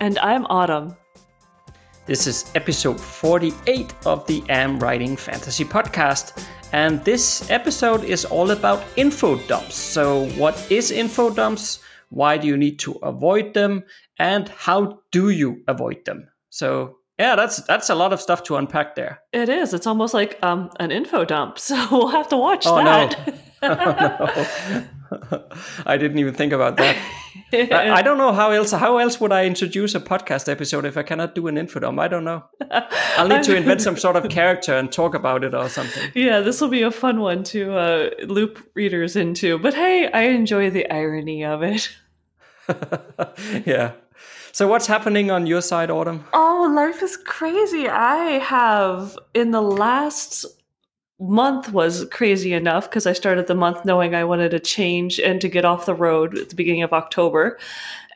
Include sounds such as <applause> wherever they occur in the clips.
And I'm Autumn. This is episode 48 of the Am Writing Fantasy Podcast. And this episode is all about info dumps. So, what is info dumps? Why do you need to avoid them? And how do you avoid them? So, yeah, that's that's a lot of stuff to unpack there. It is. It's almost like um, an info dump. <laughs> So we'll have to watch oh, that. No. <laughs> oh, no. <laughs> I didn't even think about that. I, I, don't know how else how else would I introduce a podcast episode if I cannot do an info dump? I don't know. I'll need to invent some sort of <laughs> character and talk about it or something. Yeah, this will be a fun one to uh, loop readers into. But hey, I enjoy the irony of it. <laughs> yeah. So what's happening on your side, Autumn? Oh, life is crazy. I have in the last month was crazy enough because I started the month knowing I wanted to change and to get off the road at the beginning of October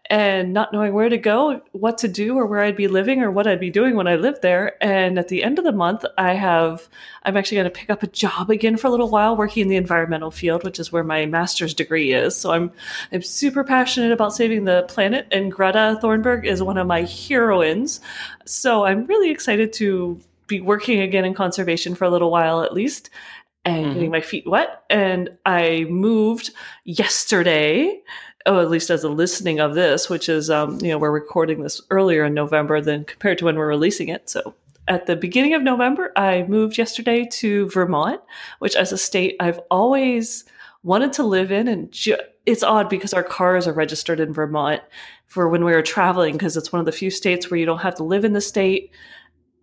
and not knowing where to go, what to do, or where I'd be living, or what I'd be doing when I lived there. And at the end of the month, I have I'm actually going to pick up a job again for a little while, working in the environmental field, which is where my master's degree is. So I'm I'm super passionate about saving the planet, and Greta Thunberg is one of my heroines. So I'm really excited to be working again in conservation for a little while at least and mm-hmm. getting my feet wet. And I moved yesterday. Oh, at least as a listening of this, which is, um, you know, we're recording this earlier in November than compared to when we're releasing it. So at the beginning of November, I moved yesterday to Vermont, which as a state I've always wanted to live in. And ju- it's odd because our cars are registered in Vermont for when we were traveling, because it's one of the few states where you don't have to live in the state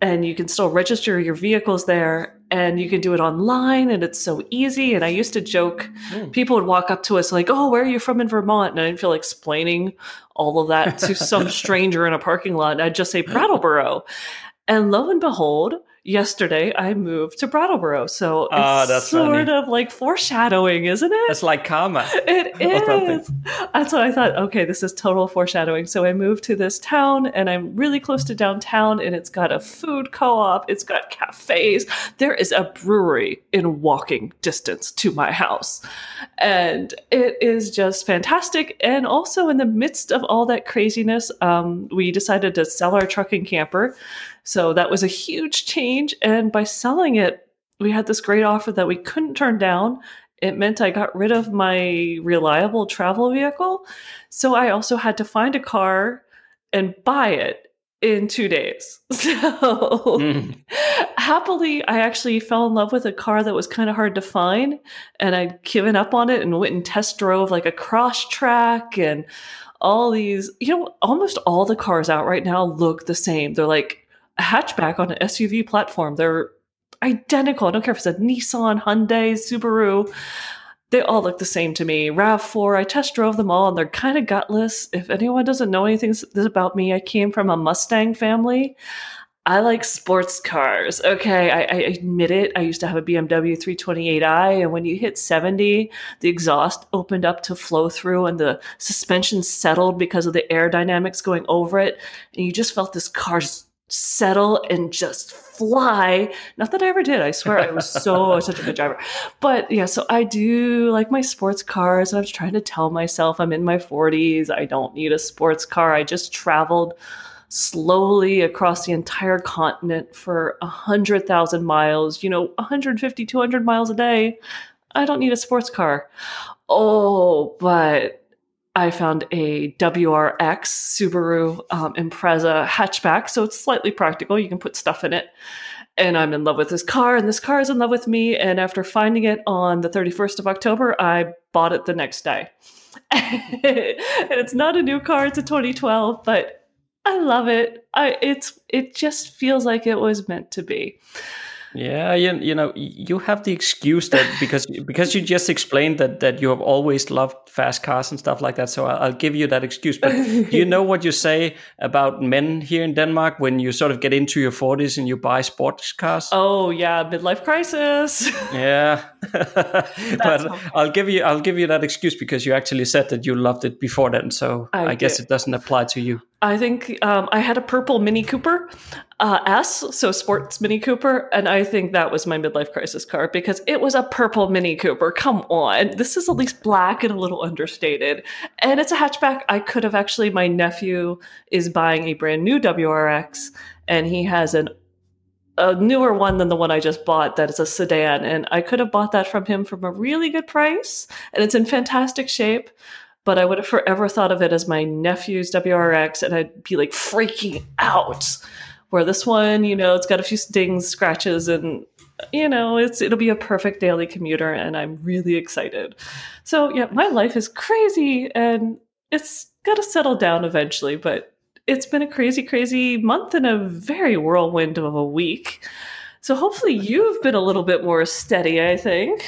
and you can still register your vehicles there and you can do it online and it's so easy. And i used to joke mm. people would walk up to us like oh where are you from in vermont? And i didn't feel like explaining all of that to some <laughs> stranger in a parking lot and i'd just say brattleboro. And lo and behold yesterday I moved to Brattleboro. So it's oh, that's sort funny. of like foreshadowing, isn't it? It's like karma. It <laughs> is. That's what I thought. Okay, this is total foreshadowing. So I moved to this town and I'm really close to downtown and it's got a food co-op, it's got cafes. There is a brewery in walking distance to my house. And it is just fantastic. And also in the midst of all that craziness, um, we decided to sell our truck and camper so that was a huge change. And by selling it, we had this great offer that we couldn't turn down. It meant I got rid of my reliable travel vehicle. So I also had to find a car and buy it in two days. <laughs> So mm. happily, I actually fell in love with a car that was kind of hard to find. And I'd given up on it and went and test drove like a Crosstrek and all these, you know, almost all the cars out right now look the same. They're like hatchback on an SUV platform. They're identical. I don't care if it's a Nissan, Hyundai, Subaru. They all look the same to me. RAV4, I test drove them all and they're kind of gutless. If anyone doesn't know anything about me, I came from a Mustang family. I like sports cars. Okay, I, I, admit it. I used to have a BMW 328i, and when you hit 70, the exhaust opened up to flow through, and the suspension settled because of the aerodynamics going over it, and you just felt this car's settle and just fly. Not that I ever did. I swear I was so <laughs> such a good driver. But yeah, so I do like my sports cars. I was trying to tell myself I'm in my 40s. I don't need a sports car. I just traveled slowly across the entire continent for a hundred thousand miles, you know, 150, 200 miles a day. I don't need a sports car. Oh, but I found a WRX Subaru um, Impreza hatchback, so it's slightly practical. You can put stuff in it. And I'm in love with this car, and this car is in love with me. And after finding it on the 31st of October, I bought it the next day. and <laughs> it's not a new car; it's a 2012, but I love it. I it's it just feels like it was meant to be. Yeah, you, you know, you have the excuse that <laughs> because because you just explained that that you have always loved fast cars and stuff like that. So I'll, I'll give you that excuse. But do you know what you say about men here in Denmark when you sort of get into your forties and you buy sports cars? Oh yeah, midlife crisis. <laughs> yeah, <laughs> but I'll give you I'll give you that excuse because you actually said that you loved it before then. So I, I guess it doesn't apply to you. I think um, I had a purple Mini Cooper uh, S, so sports Mini Cooper, and I think that was my midlife crisis car because it was a purple Mini Cooper. Come on, this is at least black and a little understated, and it's a hatchback. I could have actually. My nephew is buying a brand new WRX, and he has an a newer one than the one I just bought that is a sedan, and I could have bought that from him from a really good price, and it's in fantastic shape but I would have forever thought of it as my nephew's WRX, and I'd be like freaking out. Where this one, you know, it's got a few stings, scratches, and you know, it's it'll be a perfect daily commuter, and I'm really excited. So yeah, my life is crazy, and it's got to settle down eventually. But it's been a crazy, crazy month and a very whirlwind of a week. So hopefully <laughs> you've been a little bit more steady. I think.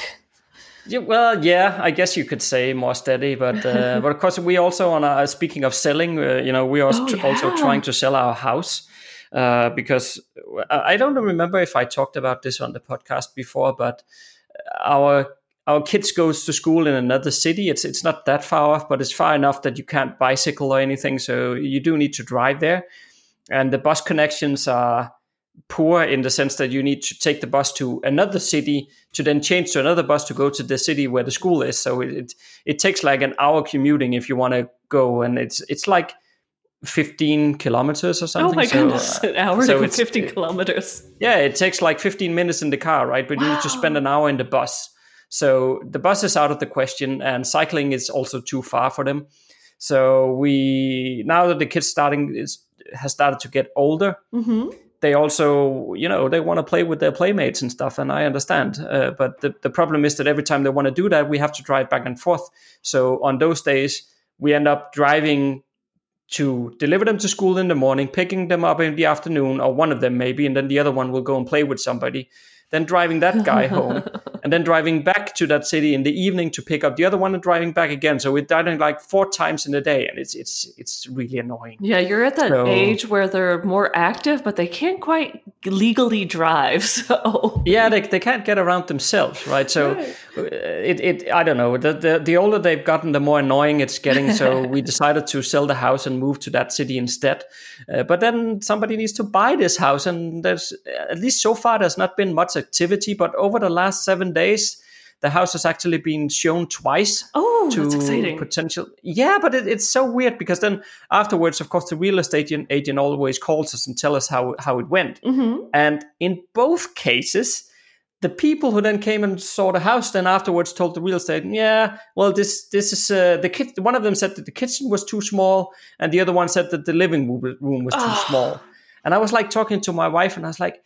Yeah, well, yeah, I guess you could say more steady, but uh, <laughs> but of course we also on a, speaking of selling, uh, you know, we are oh, yeah. also trying to sell our house uh, because I don't remember if I talked about this on the podcast before, but our our kids goes to school in another city. It's it's not that far off, but it's far enough that you can't bicycle or anything, so you do need to drive there, and the bus connections are poor in the sense that you need to take the bus to another city to then change to another bus to go to the city where the school is. So it it, it takes like an hour commuting if you want to go, and it's it's like 15 kilometers or something. Oh my so, goodness, uh, an hour so to 50 kilometers. Yeah, it takes like 15 minutes in the car, right? But wow. you need to spend an hour in the bus. So the bus is out of the question, and cycling is also too far for them. So we now that the kids starting is has started to get older, mm-hmm they also, you know, they want to play with their playmates and stuff, and I understand. Uh, but the, the problem is that every time they want to do that, we have to drive back and forth. So on those days, we end up driving to deliver them to school in the morning, picking them up in the afternoon, or one of them maybe, and then the other one will go and play with somebody then driving that guy home, <laughs> and then driving back to that city in the evening to pick up the other one and driving back again. So we're driving like four times in a day, and it's it's it's really annoying. Yeah, you're at that so, age where they're more active, but they can't quite legally drive. <laughs> So yeah, they, they can't get around themselves, right? So right. Uh, it it I don't know. The, the the older they've gotten, the more annoying it's getting. So <laughs> we decided to sell the house and move to that city instead. Uh, but then somebody needs to buy this house, and there's at least so far there's not been much activity. But over the last seven days, the house has actually been shown twice. Oh, to that's exciting! Potential, yeah, but it, it's so weird because then afterwards, of course, the real estate agent always calls us and tell us how how it went. Mm-hmm. And in both cases, the people who then came and saw the house then afterwards told the real estate, yeah, well, this this is uh, the kit. One of them said that the kitchen was too small, and the other one said that the living room was too small. And I was like talking to my wife, and I was like,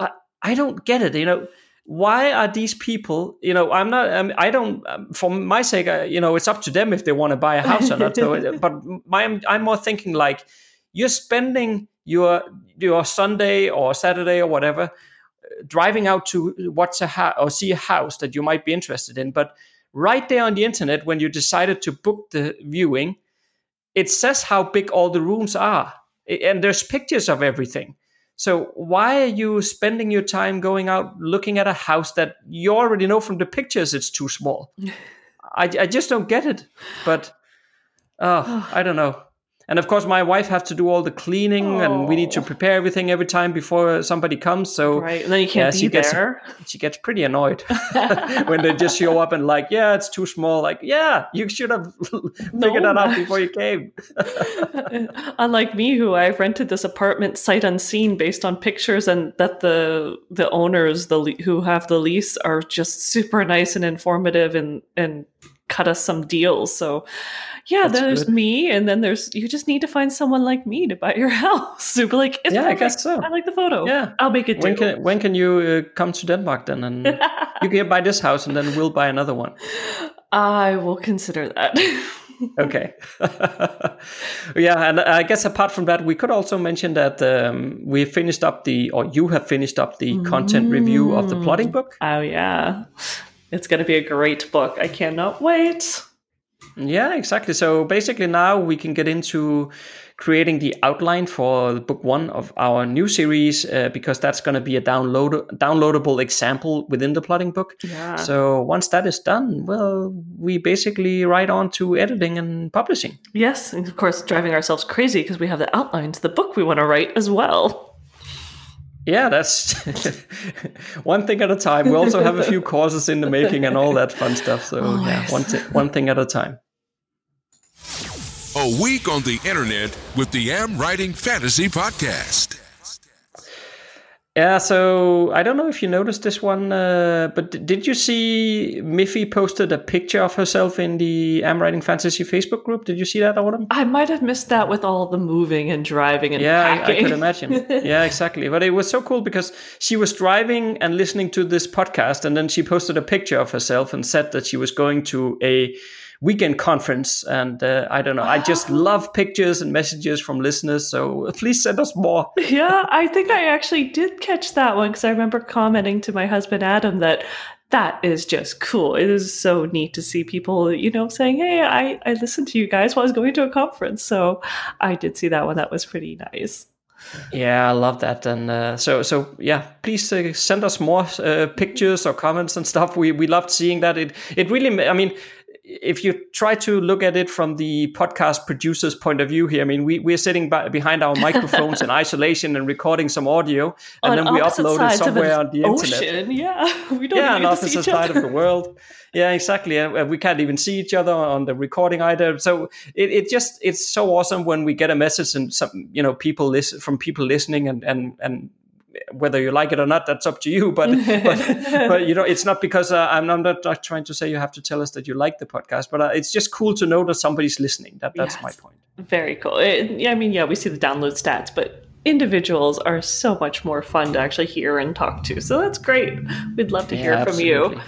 I, I don't get it. You know, why are these people? You know, I'm not. Um, I don't. Um, for my sake, uh, you know, it's up to them if they want to buy a house or not. so, <laughs> but my, I'm, I'm more thinking like you're spending your your Sunday or Saturday or whatever driving out to watch a house or see a house that you might be interested in. But right there on the internet, when you decided to book the viewing, it says how big all the rooms are, and there's pictures of everything. So why are you spending your time going out looking at a house that you already know from the pictures it's too small? <laughs> I, I just don't get it. But oh, <sighs> I don't know and of course my wife has to do all the cleaning oh. and we need to oh. prepare everything every time before somebody comes. So right and then you can't yeah, be she there. gets, she gets pretty annoyed <laughs> <laughs> when they just show up and like yeah it's too small. Like yeah you should have <laughs> figured no. that out before you came. Unlike me who i've rented this apartment sight unseen based on pictures and that the the owners the who have the lease are just super nice and informative and and cut us some deals. So yeah, That's there's good. me, and then there's you just need to find someone like me to buy your <laughs> house. So like, yeah, perfect. I guess so. I like the photo. Yeah, I'll make it. When can when can you uh, come to Denmark then, and <laughs> you can buy this house, and then we'll buy another one. I will consider that. <laughs> okay. yeah, and I guess apart from that, we could also mention that um, we finished up the, or you have finished up the content review of the plotting book. Oh yeah, it's going to be a great book. I cannot wait. Yeah, exactly. So basically, now we can get into creating the outline for book one of our new series uh, because that's going to be a download downloadable example within the plotting book. Yeah. So once that is done, well, we basically write on to editing and publishing. Yes, and of course, driving ourselves crazy because we have the outline to the book we want to write as well. Yeah, that's <laughs> one thing at a time. We also have a few <laughs> courses in the making and all that fun stuff. So Oh, yeah, yes. one th- one thing at a time. A week on the internet with the Am Writing Fantasy Podcast. Yeah, so I don't know if you noticed this one, uh, but did you see Miffy posted a picture of herself in the Am Writing Fantasy Facebook group? Did you see that, Autumn? I might have missed that with all the moving and driving and Yeah, I, I could imagine. <laughs> yeah, exactly. But it was so cool because she was driving and listening to this podcast, and then she posted a picture of herself and said that she was going to a weekend conference. And uh, I don't know, I just <gasps> love pictures and messages from listeners. So please send us more. <laughs> yeah, I think I actually did catch that one because I remember commenting to my husband Adam that that is just cool. It is so neat to see people, you know, saying, "Hey, I I listened to you guys while I was going to a conference." So I did see that one. That was pretty nice. Yeah, I love that. And uh, so, so yeah, please uh, send us more uh, pictures or comments and stuff. We we loved seeing that. It it really, I mean, if you try to look at it from the podcast producer's point of view here, I mean, we we're sitting by, behind our microphones <laughs> in isolation and recording some audio, and On then we upload it somewhere on the internet. ocean. Yeah, <laughs> we don't Yeah, on opposite side other. of the world. Yeah, exactly. And we can't even see each other on the recording either. So it, it just it's so awesome when we get a message and some you know people listen from people listening and and and whether you like it or not, that's up to you. But <laughs> but, but you know, it's not because uh, I'm, I'm not, not trying to say you have to tell us that you like the podcast, but uh, it's just cool to know that somebody's listening. That that's my point. Very cool. It- yeah, I mean, yeah, we see the download stats, but individuals are so much more fun to actually hear and talk to. So that's great. We'd love to hear Yeah, from you.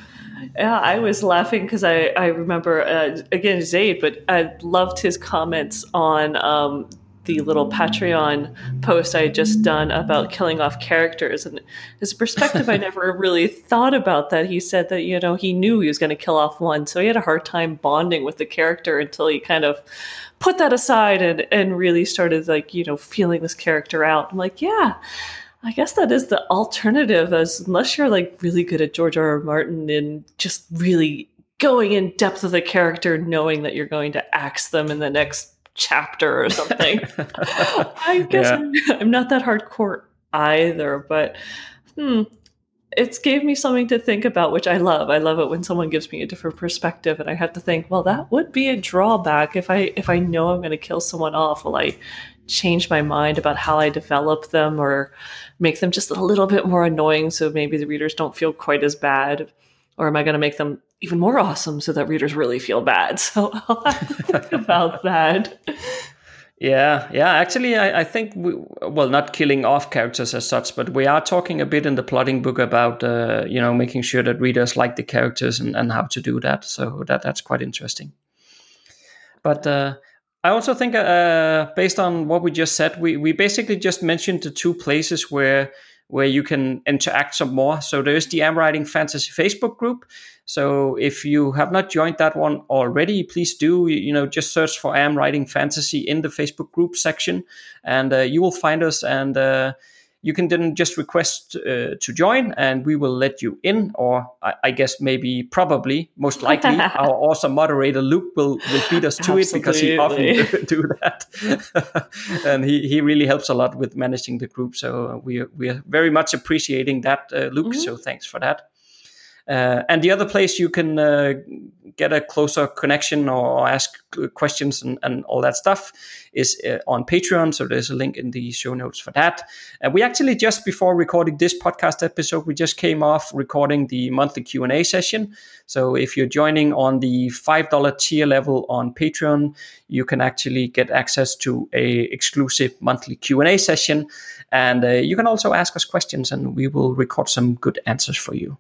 Yeah, I was laughing because I, I remember, uh, again, Zaid, but I loved his comments on um, the little Patreon post I had just done about killing off characters. And his perspective, I <laughs> never really thought about that. He said that, you know, he knew he was going to kill off one. So he had a hard time bonding with the character until he kind of put that aside and, and really started, like, you know, feeling this character out. I'm like, yeah. I guess that is the alternative, as unless you're like really good at George R. R. Martin and just really going in depth with the character, knowing that you're going to axe them in the next chapter or something. <laughs> I guess Yeah. I'm, I'm not that hardcore either, but hmm, it's gave me something to think about, which I love. I love it when someone gives me a different perspective, and I have to think, well, that would be a drawback if I if I know I'm going to kill someone off. Will I change my mind about how I develop them, or make them just a little bit more annoying, so maybe the readers don't feel quite as bad? Or am I going to make them even more awesome so that readers really feel bad? <laughs> So I'll think about that. Yeah, yeah. Actually, I, I think we, well, not killing off characters as such, but we are talking a bit in the plotting book about uh, you know making sure that readers like the characters and, and how to do that. So that that's quite interesting. But uh, I also think, uh, based on what we just said, we we basically just mentioned the two places where where you can interact some more. So there's the Am Writing Fantasy Facebook group. So if you have not joined that one already, please do. You you know, just search for Am Writing Fantasy in the Facebook group section, and uh, you will find us. And uh, you can then just request uh, to join, and we will let you in. Or I, I guess maybe, probably, most likely, <laughs> our awesome moderator Luke will will beat us to it because he often <laughs> do that, <laughs> and he, he really helps a lot with managing the group. So we are, we are very much appreciating that, uh, Luke. So thanks for that. Uh, and the other place you can uh, get a closer connection or ask questions and, and all that stuff is uh, on Patreon. So there's a link in the show notes for that. Uh, we actually just before recording this podcast episode, we just came off recording the monthly Q and A session. So if you're joining on the five dollar tier level on Patreon, you can actually get access to a exclusive monthly Q and A session, and uh, you can also ask us questions, and we will record some good answers for you.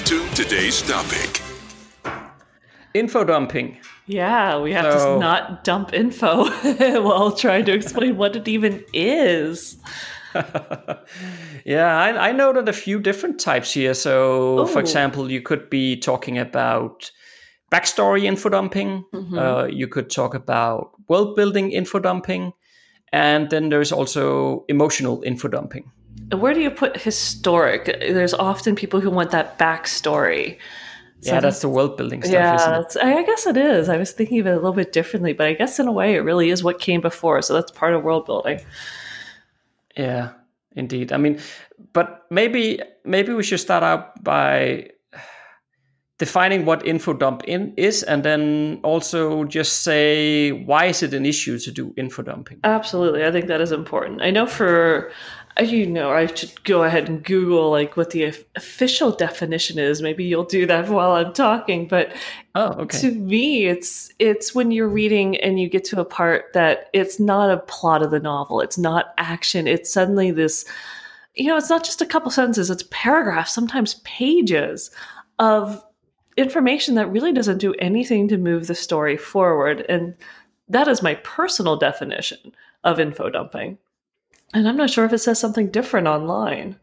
And on to today's topic. info dumping. Yeah, we have so, to not dump info <laughs> while trying to explain what it even is. <laughs> yeah, I, I noted a few different types here. So, Ooh. for example, you could be talking about backstory info dumping. Mm-hmm. Uh, you could talk about world building info dumping, and then there's also emotional info dumping. Where do you put historic? There's often people who want that backstory. So yeah, that's the world building stuff. Yeah, I guess it is. I was thinking of it a little bit differently, but I guess in a way it really is what came before. So that's part of world building. Yeah, indeed. I mean, but maybe maybe we should start out by defining what info dump in is and then also just say why is it an issue to do info dumping absolutely i think that is important i know for you know i should go ahead and google like what the official definition is. Maybe you'll do that while i'm talking but oh okay. to me it's it's when you're reading and you get to a part that it's not a plot of the novel. It's not action. It's suddenly this you know it's not just a couple sentences. It's paragraphs sometimes pages of information that really doesn't do anything to move the story forward. And that is my personal definition of info dumping. And I'm not sure if it says something different online.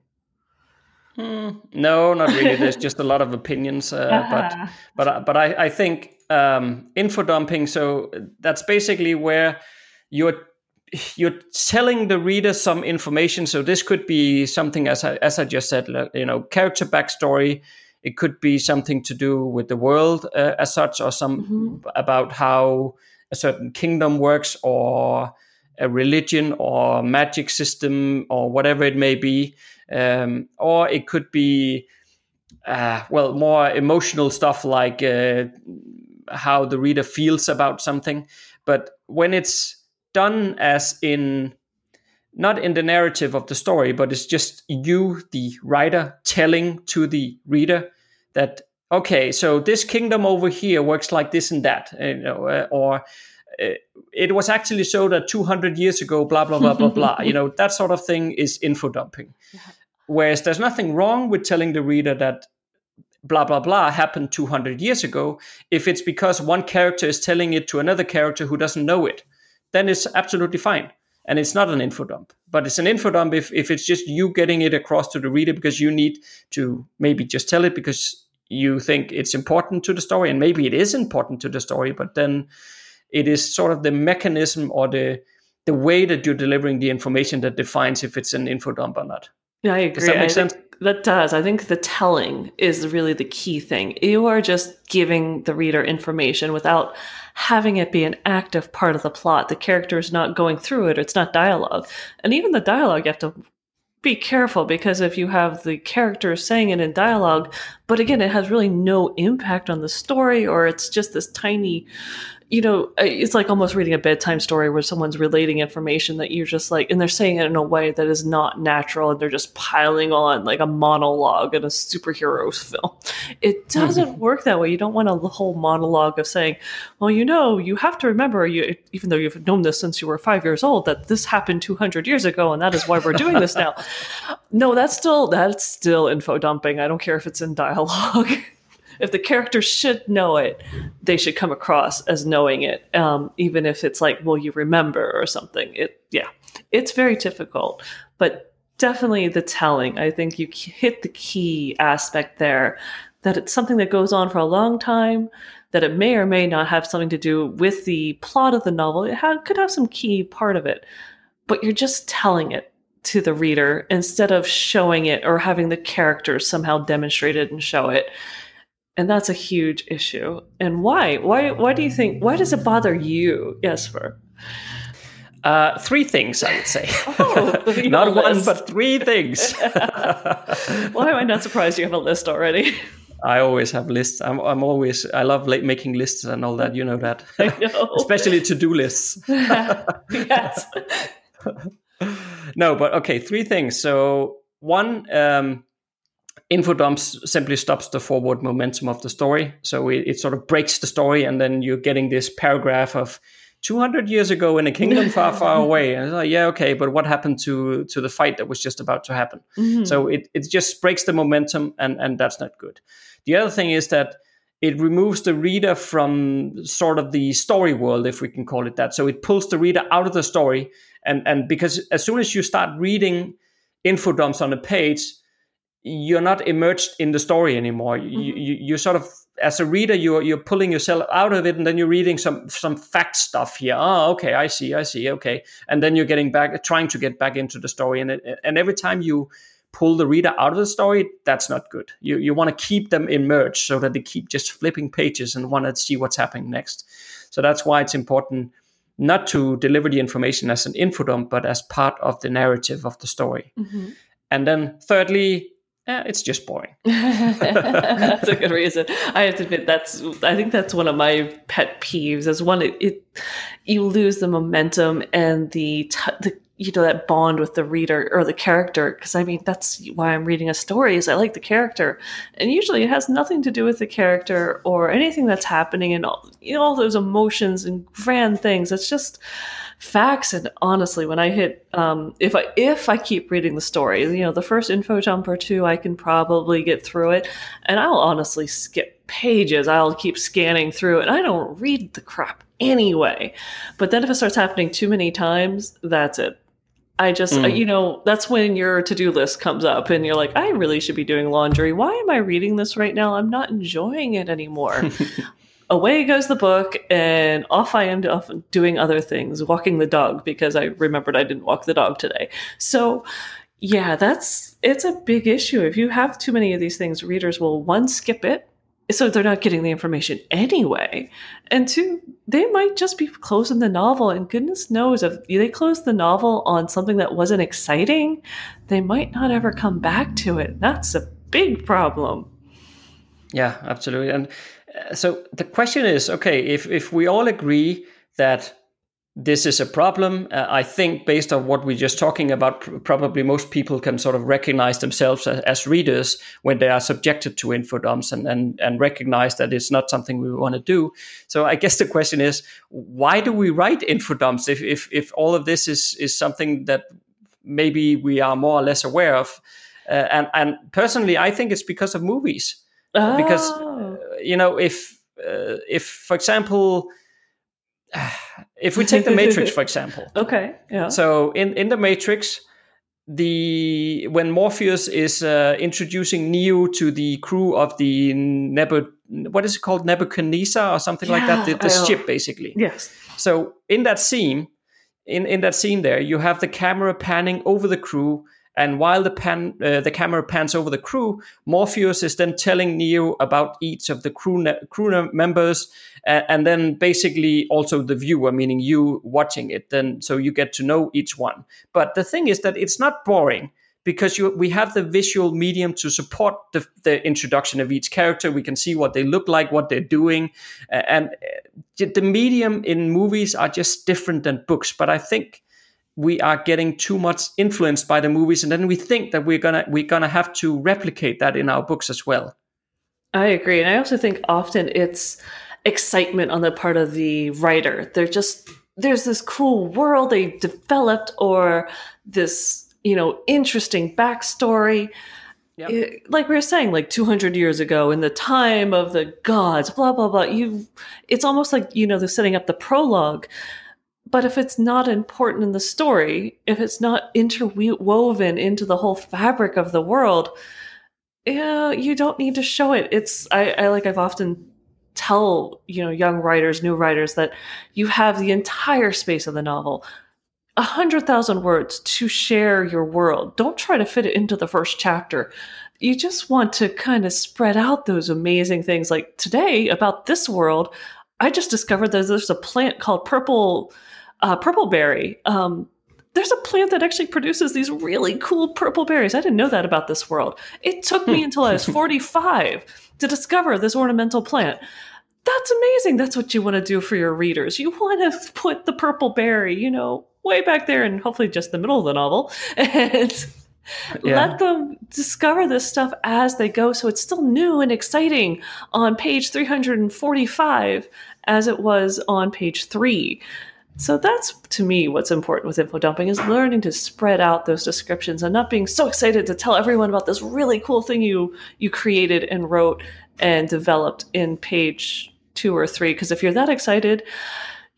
Mm, no, not really. There's <laughs> just a lot of opinions, uh, uh-huh. but but but I, I think um, info dumping. So that's basically where you're you're telling the reader some information. So this could be something as I as I just said, you know, character backstory, it could be something to do with the world uh, as such, or some mm-hmm. about how a certain kingdom works, or a religion, or magic system, or whatever it may be. Um, or it could be, uh, well, more emotional stuff like uh, how the reader feels about something. But when it's done as in not in the narrative of the story, but it's just you, the writer, telling to the reader that okay, so this kingdom over here works like this and that, you know, uh, or Eh, it was actually so that 200 years ago, blah blah blah blah blah. You <laughs> know, that sort of thing is info dumping. Whereas there's nothing wrong with telling the reader that blah blah blah happened 200 years ago if it's because one character is telling it to another character who doesn't know it then it's absolutely fine and it's not an info dump but it's an info dump if, if it's just you getting it across to the reader because you need to maybe just tell it because you think it's important to the story and maybe it is important to the story but then it is sort of the mechanism or the the way that you're delivering the information that defines if it's an info dump or not. Yeah i agree does that make sense? that does. I think the telling is really the key thing. You are just giving the reader information without having it be an active part of the plot. The character is not going through it. It's not dialogue. And even the dialogue you have to be careful because if you have the characters saying it in dialogue, but again, it has really no impact on the story, or it's just this tiny you know, uh, it's like almost reading a bedtime story where someone's relating information that you're just like, and they're saying it in a way that is not natural and they're just piling on like a monologue in a superhero <laughs> film. It <laughs> doesn't mm-hmm. work that way. You don't want a whole monologue of saying, well, you know, you have to remember, you, even though you've known this since you were five years old, that this happened 200 years ago and that is why we're doing this now. <laughs> no, that's still, that's still info dumping. I don't care if it's in dialogue. If the character should know it, they should come across as knowing it, um, even if it's like, "Will you remember?" or something. It, yeah, it's very difficult, but definitely the telling. I think you hit the key aspect there. That it's something that goes on for a long time. That it may or may not have something to do with the plot of the novel. It could have some key part of it, but you're just telling it to the reader instead of showing it or having the characters somehow demonstrate it and show it and that's a huge issue. And why? Why? Why do you think? Why does it bother you, Jesper? Uh, three things, I would say. Oh, <laughs> not one, but three things. <laughs> Why am I not surprised you have a list already? I always have lists. I'm, I'm always, I love making lists and all that. You know that. <laughs> I know. Especially to do lists. yes. no, but okay, three things. So, one, um, info dumps simply stops the forward momentum of the story. So it, it, sort of breaks the story, and then you're getting this paragraph of 200 years ago in a kingdom <laughs> far, far away. And it's like, yeah, okay, but what happened to to the fight that was just about to happen? Mm-hmm. So it, it just breaks the momentum, and and that's not good. The other thing is that it removes the reader from sort of the story world, if we can call it that. So it pulls the reader out of the story, and and because as soon as you start reading info dumps on a page, you're not immersed in the story anymore. Mm-hmm. You, you you sort of as a reader you're you're pulling yourself out of it, and then you're reading some some fact stuff here. Oh, okay, I see, I see, okay, and then you're getting back, trying to get back into the story, and it, and every time you pull the reader out of the story, that's not good. You you want to keep them immersed so that they keep just flipping pages and want to see what's happening next. So that's why it's important not to deliver the information as an info dump, but as part of the narrative of the story. Mm-hmm. And then thirdly, eh, it's just boring. <laughs> that's a good reason. I have to admit that's I think that's one of my pet peeves. As one, it, it you lose the momentum and the t- the you know that bond with the reader or the character because i mean that's why i'm reading a story is i like the character and usually it has nothing to do with the character or anything that's happening and all, you know, all those emotions and grand things it's just facts and honestly when i hit um, if i if i keep reading the story you know the first info dump or two i can probably get through it and i'll honestly skip pages i'll keep scanning through it and i don't read the crap anyway but then if it starts happening too many times that's it I just, mm. you know, that's when your to do list comes up and you're like, I really should be doing laundry. Why am I reading this right now? I'm not enjoying it anymore. <laughs> Away goes the book, and off I am off doing other things, walking the dog because I remembered I didn't walk the dog today. So, yeah, that's it's a big issue. If you have too many of these things, readers will one skip it so they're not getting the information anyway. And two, they might just be closing the novel. And goodness knows if they close the novel on something that wasn't exciting, they might not ever come back to it. That's a big problem. Yeah, absolutely. And so the question is okay, if, if we all agree that this is a problem. Uh, I think, based on what we're just talking about, pr- probably most people can sort of recognize themselves as, as, readers when they are subjected to info dumps and, and, and recognize that it's not something we want to do. So, I guess the question is, why do we write info dumps if, if, if all of this is, is something that maybe we are more or less aware of? Uh, and, and personally, I think it's because of movies. Oh. Because, you know, if, uh, if, for example, if we take the Matrix for example. <laughs> Okay. Yeah. So in in the Matrix, the when Morpheus is uh, introducing Neo to the crew of the Nebu, what is it called Nebuchadnezzar or something yeah, like that, the, the ship basically. Yes. So in that scene, in in that scene there, you have the camera panning over the crew and while the pan, uh, the camera pans over the crew, Morpheus is then telling Neo about each of the crew ne- crew members, uh, and then basically also the viewer, meaning you watching it. Then so you get to know each one. But the thing is that it's not boring because you, we have the visual medium to support the, the, introduction of each character. We can see what they look like, what they're doing, uh, and the medium in movies are just different than books. But I think we are getting too much influenced by the movies and then we think that we're gonna we're gonna have to replicate that in our books as well i agree and i also think often it's excitement on the part of the writer they're just there's this cool world they developed or this you know interesting backstory Yep. It, like we were saying, like 200 years ago, in the time of the gods, blah blah blah. You, it's almost like you know they're setting up the prologue but if it's not important in the story, if it's not interwoven into the whole fabric of the world, yeah, you don't need to show it. It's I, I like I've often tell you know young writers, new writers that you have the entire space of the novel, a hundred thousand words to share your world. Don't try to fit it into the first chapter. You just want to kind of spread out those amazing things. Like today about this world, I just discovered that there's a plant called purple uh, purple berry. Um, there's a plant that actually produces these really cool purple berries. I didn't know that about this world. It took me until I was <laughs> 45 to discover this ornamental plant. That's amazing. That's what you want to do for your readers. You want to put the purple berry, you know, way back there and hopefully just the middle of the novel <laughs> and yeah. let them discover this stuff as they go so it's still new and exciting on page 345 as it was on page 3 So that's to me what's important with info dumping is learning to spread out those descriptions and not being so excited to tell everyone about this really cool thing you you created and wrote and developed in page 2 or 3 because if you're that excited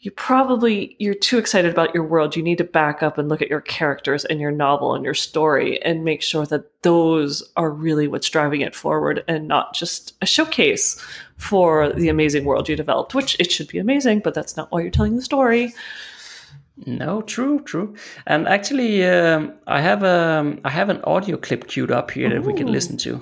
you probably you're too excited about your world. You need to back up and look at your characters and your novel and your story and make sure that those are really what's driving it forward and not just a showcase for the amazing world you developed which it should be amazing but that's not why you're telling the story. No true true. And actually um, i have a i have an audio clip queued up here Ooh. that we can listen to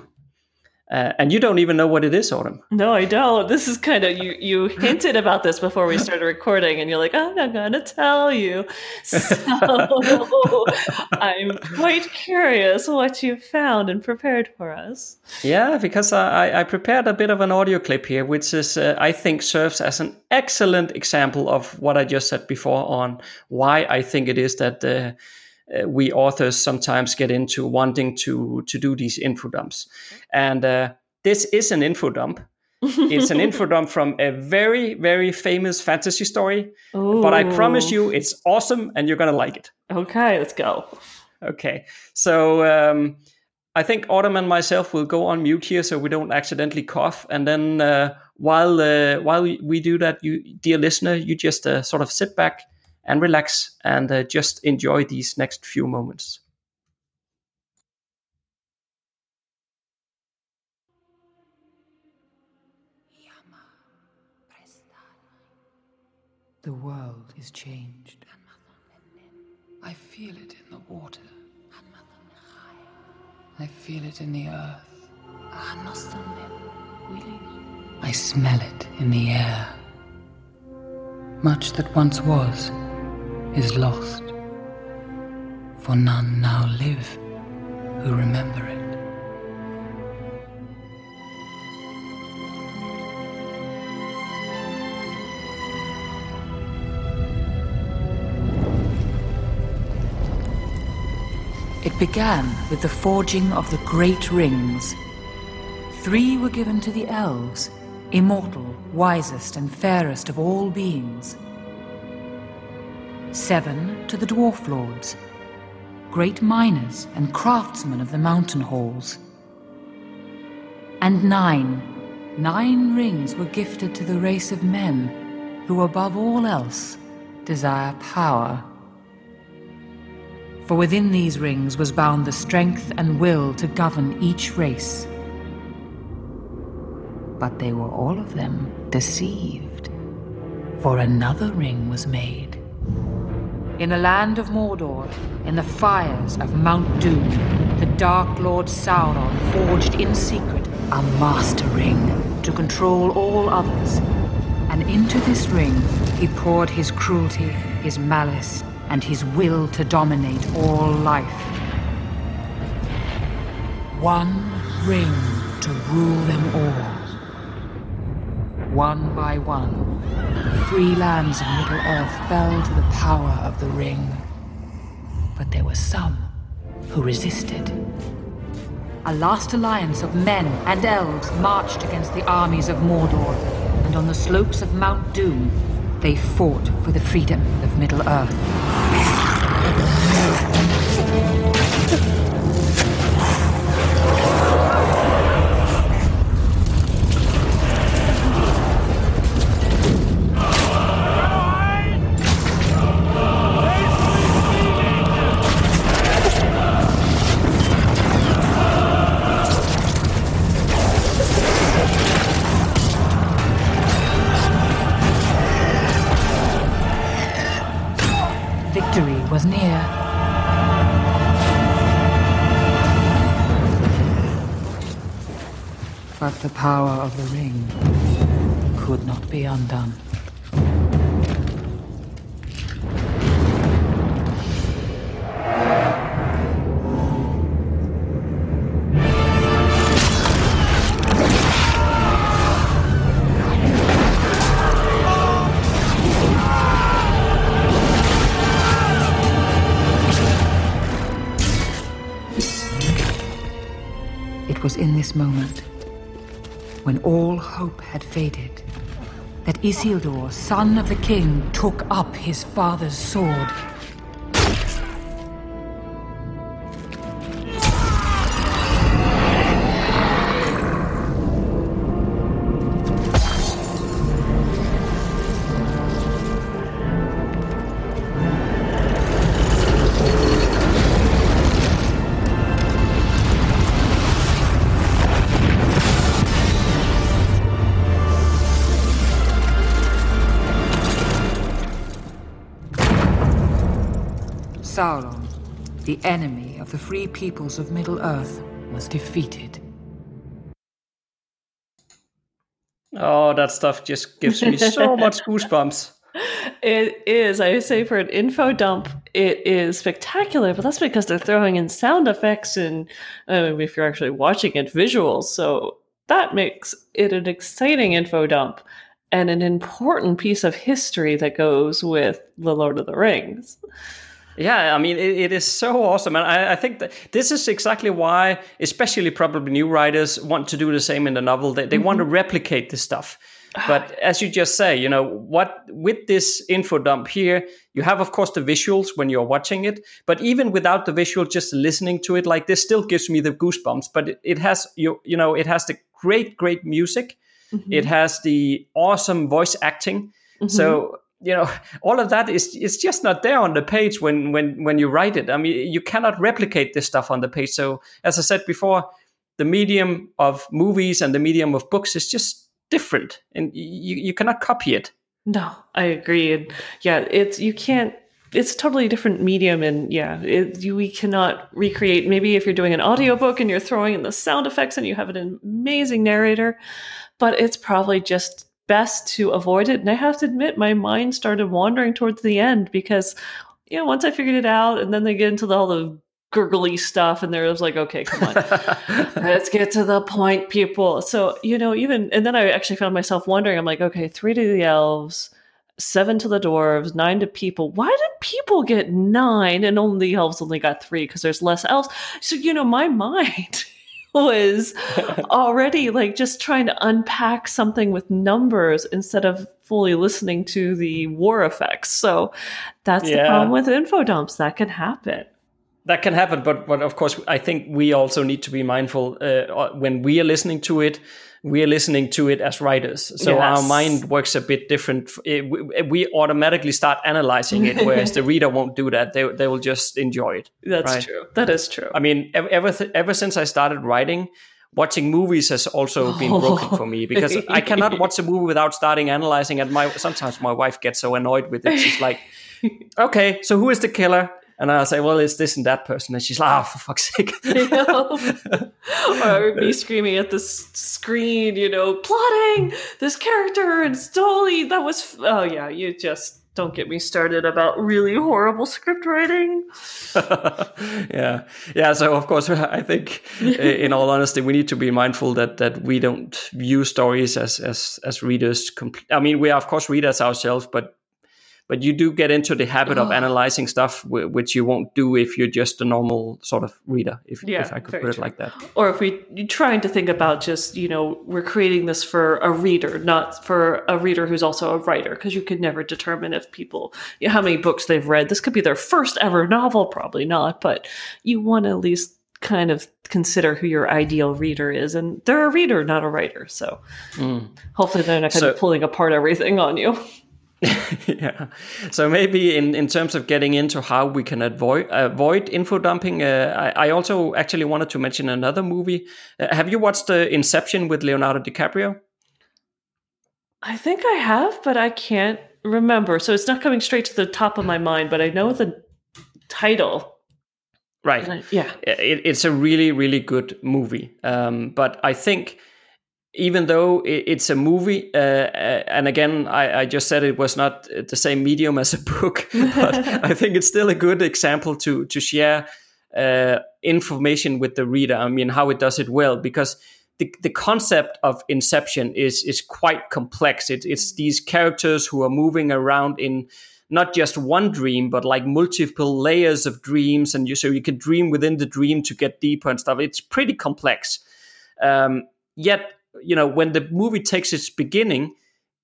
uh, and you don't even know what it is, Autumn. No, I don't. This is kind of you. You hinted about this before we <laughs> started recording, and you're like, "I'm not going to tell you." So <laughs> I'm quite curious what you found and prepared for us. Yeah, because I, I prepared a bit of an audio clip here, which is uh, I think serves as an excellent example of what I just said before on why I think it is that. Uh, uh, we authors sometimes get into wanting to to do these info dumps, and uh, this is an info dump. it's an info <laughs> dump from a very very famous fantasy story, Ooh. but I promise you, it's awesome, and you're gonna like it. Okay, let's go. Okay, so. Um, I think Autumn and myself will go on mute here so we don't accidentally cough. And then uh, while uh, while we do that, you dear listener, you just uh, sort of sit back, and relax and uh, just enjoy these next few moments. The world is changed. I feel it in the water. I feel it in the earth. I smell it in the air. Much that once was is lost, for none now live who remember it. It began with the forging of the great rings. Three were given to the elves, immortal, wisest, and fairest of all beings seven to the dwarf lords, great miners and craftsmen of the mountain halls. And nine, nine rings were gifted to the race of men who, above all else, desire power. For within these rings was bound the strength and will to govern each race. But they were all of them deceived, for another ring was made in the land of Mordor, in the fires of Mount Doom, the Dark Lord Sauron forged in secret a master ring to control all others. And into this ring he poured his cruelty, his malice, and his will to dominate all life. One ring to rule them all. One by one, free lands of Middle-earth fell to the power of the ring. But there were some who resisted. A last alliance of men and elves marched against the armies of Mordor, and on the slopes of Mount Doom, they fought for the freedom of Middle-earth. Undone. was in this moment, when all hope had faded, that Isildur, son of the king, took up his father's sword. The enemy of the free peoples of Middle Earth, was defeated. Oh, that stuff just gives me so <laughs> much goosebumps. It is. I say for an info dump, it is spectacular, but that's because they're throwing in sound effects and uh, if you're actually watching it, visuals. So that makes it an exciting info dump and an important piece of history that goes with The Lord of the Rings. Yeah, I mean, it, it is so awesome. And I, I, think that this is exactly why, especially probably new writers, want to do the same in the novel. They, they mm-hmm. want to replicate this stuff. But as you just say, you know, what with this info dump here, you have, of course, the visuals when you're watching it. But even without the visual, just listening to it like this still gives me the goosebumps. But it, it has, you, you know, it has the great, great music. Mm-hmm. It has the awesome voice acting. Mm-hmm. So you know <laughs> all of that is it's just not there on the page when when when you write it. I mean you cannot replicate this stuff on the page. So as i said before the medium of movies and the medium of books is just different and you, you cannot copy it. No i agree. And yeah it's you can't it's a totally different medium and yeah it, you, we cannot recreate. Maybe if you're doing an audiobook and you're throwing in the sound effects and you have an amazing narrator but it's probably just best to avoid it. And I have to admit, my mind started wandering towards the end because, you know, once I figured it out, and then they get into the, all the gurgly stuff, and there was like, okay, come on, <laughs> let's get to the point, people. So, you know, even, and then I actually found myself wondering, I'm like, okay, three to the elves. Seven to the dwarves, nine to people. Why did people get nine and only the elves only got three? Because there's less elves. So, you know, my <laughs> mind was <laughs> already like just trying to unpack something with numbers instead of fully listening to the war effects. So that's yeah. the problem with info dumps. That can happen. That can happen, but but of course, I think we also need to be mindful uh, when we are listening to it we are listening to it as writers. So yes. our mind works a bit different. We automatically start analyzing it whereas the <laughs> reader won't do that. They, they will just enjoy it that's right? true. That is true. I mean ever ever since i started writing watching movies has also been broken for me because I cannot <laughs> watch a movie without starting analyzing and my sometimes my wife gets so annoyed with it. She's like <laughs> okay so who is the killer and I'll say, well, it's this and that person. And she's like, oh, for fuck's sake. <laughs> <laughs> or me screaming at the screen, you know, plotting this character and Stoli. That was, f- oh, yeah, you just don't get me started about really horrible script writing. <laughs> yeah. Yeah. So, of course, I think, in all honesty, we need to be mindful that, that we don't view stories as, as, as readers. Compl- I mean, we are, of course, readers ourselves, but but you do get into the habit of analyzing stuff which you won't do if you're just a normal sort of reader if, yeah, if i could put true. it like that or if we you're trying to think about just you know we're creating this for a reader not for a reader who's also a writer because you could never determine if people you know, how many books they've read this could be their first ever novel probably not but you want to at least kind of consider who your ideal reader is and they're a reader not a writer so mm. hopefully they're not kind so, of pulling apart everything on you <laughs> yeah. So maybe in, in terms of getting into how we can avoid avoid info dumping, uh, I, I, also actually wanted to mention another movie. Uh, have you watched uh, Inception with Leonardo DiCaprio? I think I have, but I can't remember. So it's not coming straight to the top of my mind, but I know the title. Right. I, yeah. It, it's a really, really good movie. Um, but I think even though it's a movie, uh, uh, and again, I, I, just said it was not the same medium as a book, <laughs> but I think it's still a good example to to share uh, information with the reader. I mean, how it does it well, because the, the concept of Inception is is quite complex. It, it's these characters who are moving around in not just one dream, but like multiple layers of dreams, and you so you can dream within the dream to get deeper and stuff. It's pretty complex. Um, yet you know when the movie takes its beginning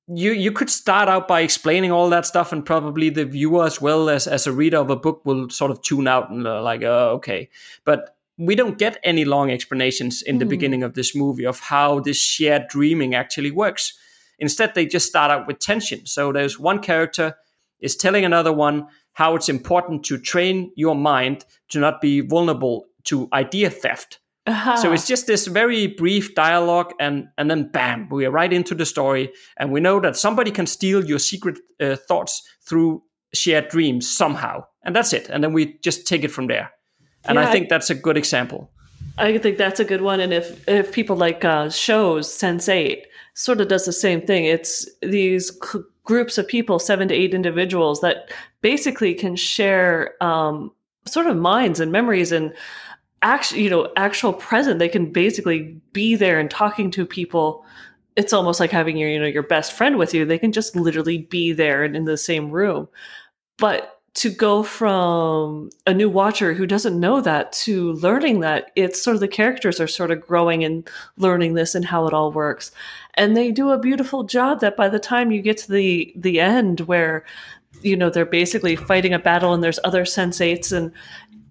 you you could start out by explaining all that stuff and probably the viewer as well as as a reader of a book will sort of tune out and uh, like uh, okay. But we don't get any long explanations in the mm. beginning of this movie of how this shared dreaming actually works. Instead they just start out with tension. So there's one character is telling another one how it's important to train your mind to not be vulnerable to idea theft uh-huh. So it's just this very brief dialogue, and and then bam, we are right into the story, and we know that somebody can steal your secret uh, thoughts through shared dreams somehow, and that's it. And then we just take it from there. And yeah, I think that's a good example. I think that's a good one. And if if people like uh, shows Sense8 sort of does the same thing, it's these c- groups of people, seven to eight individuals, that basically can share um, sort of minds and memories and actual you know actual present. They can basically be there and talking to people. It's almost like having your you know your best friend with you. They can just literally be there and in the same room. But to go from a new watcher who doesn't know that to learning that it's sort of the characters are sort of growing and learning this and how it all works. And they do a beautiful job that by the time you get to the the end where you know they're basically fighting a battle and there's other sensates and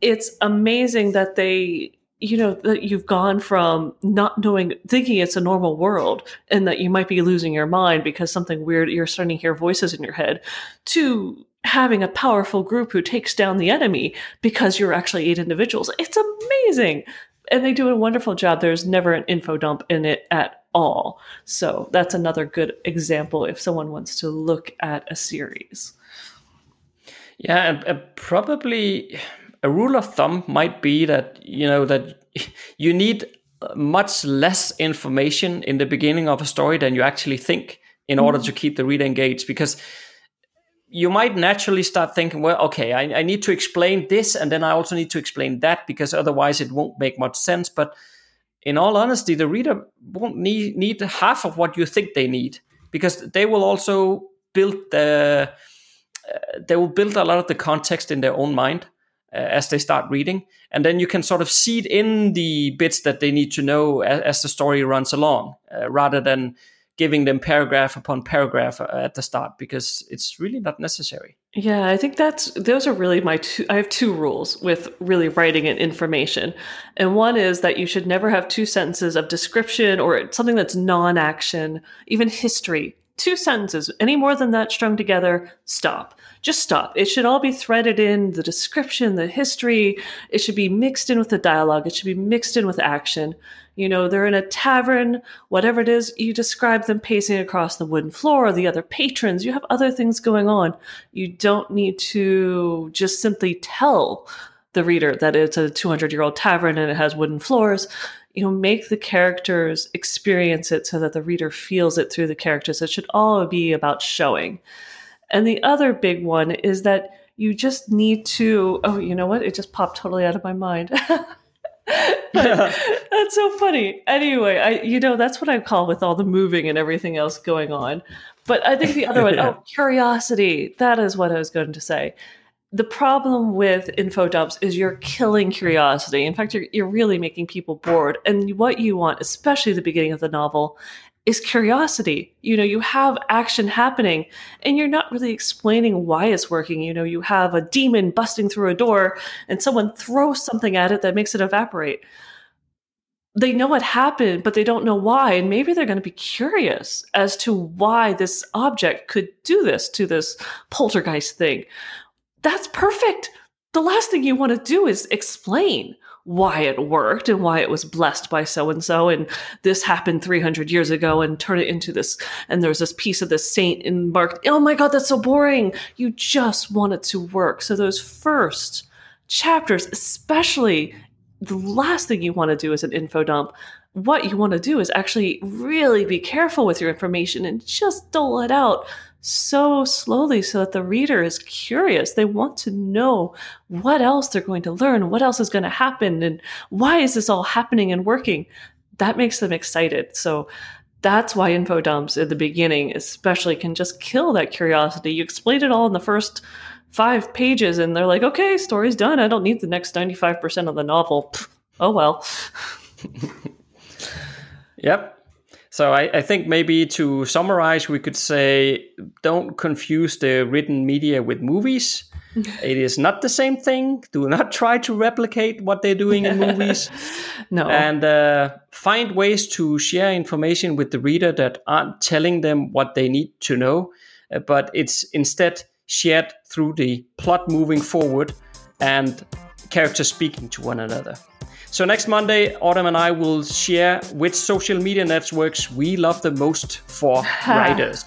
it's amazing that they you know that you've gone from not knowing thinking it's a normal world and that you might be losing your mind because something weird you're starting to hear voices in your head to having a powerful group who takes down the enemy because you're actually eight individuals. It's amazing! And they do a wonderful job. There's never an info dump in it at all. So that's another good example if someone wants to look at a series. Yeah and, probably a rule of thumb might be that you know that <laughs> you need much less information in the beginning of a story than you actually think in mm-hmm. order to keep the reader engaged because you might naturally start thinking well okay I, I, need to explain this and then i also need to explain that because otherwise it won't make much sense but in all honesty the reader won't need, need half of what you think they need because they will also build the uh, they will build a lot of the context in their own mind as they start reading. And then you can sort of seed in the bits that they need to know as, as the story runs along uh, rather than giving them paragraph upon paragraph uh, at the start because it's really not necessary. Yeah i think that's those are really my two i have two rules with really writing and information. And one is that you should never have two sentences of description or something that's non-action even history two sentences any more than that strung together stop just stop. It should all be threaded in the description, the history. It should be mixed in with the dialogue. It should be mixed in with action. You know, they're in a tavern, whatever it is, you describe them pacing across the wooden floor, the other patrons. You have other things going on. You don't need to just simply tell the reader that it's a 200 year old tavern and it has wooden floors you know make the characters experience it so that the reader feels it through the characters it should all be about showing and the other big one is that you just need to, oh, you know what? It just popped totally out of my mind. <laughs> that's so funny. Anyway, I you know, that's what I call with all the moving and everything else going on. But I think the other one, <laughs> oh, curiosity. That is what I was going to say. The problem with info dumps is you're killing curiosity. In fact, you're, you're really making people bored. And what you want, especially the beginning of the novel, is curiosity. You know, you have action happening and you're not really explaining why it's working. You know, you have a demon busting through a door and someone throws something at it that makes it evaporate. They know what happened, but they don't know why. And maybe they're going to be curious as to why this object could do this to this poltergeist thing. That's perfect. The last thing you want to do is explain why it worked and why it was blessed by so and so and this happened 300 years ago and turn it into this and there's this piece of this saint and marked oh my god that's so boring. You just want it to work. So those first chapters especially the last thing you want to do is an info dump. What you want to do is actually really be careful with your information and just dole it out so slowly so that the reader is curious. They want to know what else they're going to learn, what else is going to happen, and why is this all happening and working. That makes them excited. So that's why info dumps at the beginning, especially, can just kill that curiosity. You explain it all in the first five pages, and they're like, okay, story's done. I don't need the next 95% of the novel. oh well. <laughs> yep. So I, I, think maybe to summarize, we could say don't confuse the written media with movies. <laughs> it is not the same thing. Do not <laughs> try to replicate what they're doing in movies. <laughs> no. And uh, find ways to share information with the reader that aren't telling them what they need to know, uh, but it's instead shared through the plot moving forward and characters speaking to one another. So next Monday, Autumn and I will share which social media networks we love the most for <laughs> writers.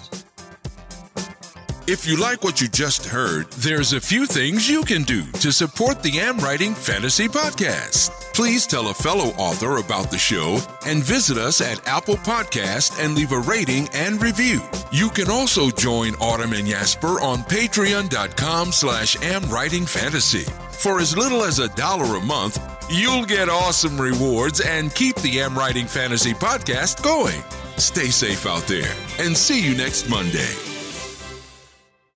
If you like what you just heard, there's a few things you can do to support the Am Writing Fantasy Podcast. Please tell a fellow author about the show and visit us at Apple Podcast and leave a rating and review. You can also join Autumn and Jesper on patreon.com slash amwritingfantasy. For as little as a dollar a month, you'll get awesome rewards and keep the Am Writing Fantasy Podcast going. Stay safe out there and see you next Monday.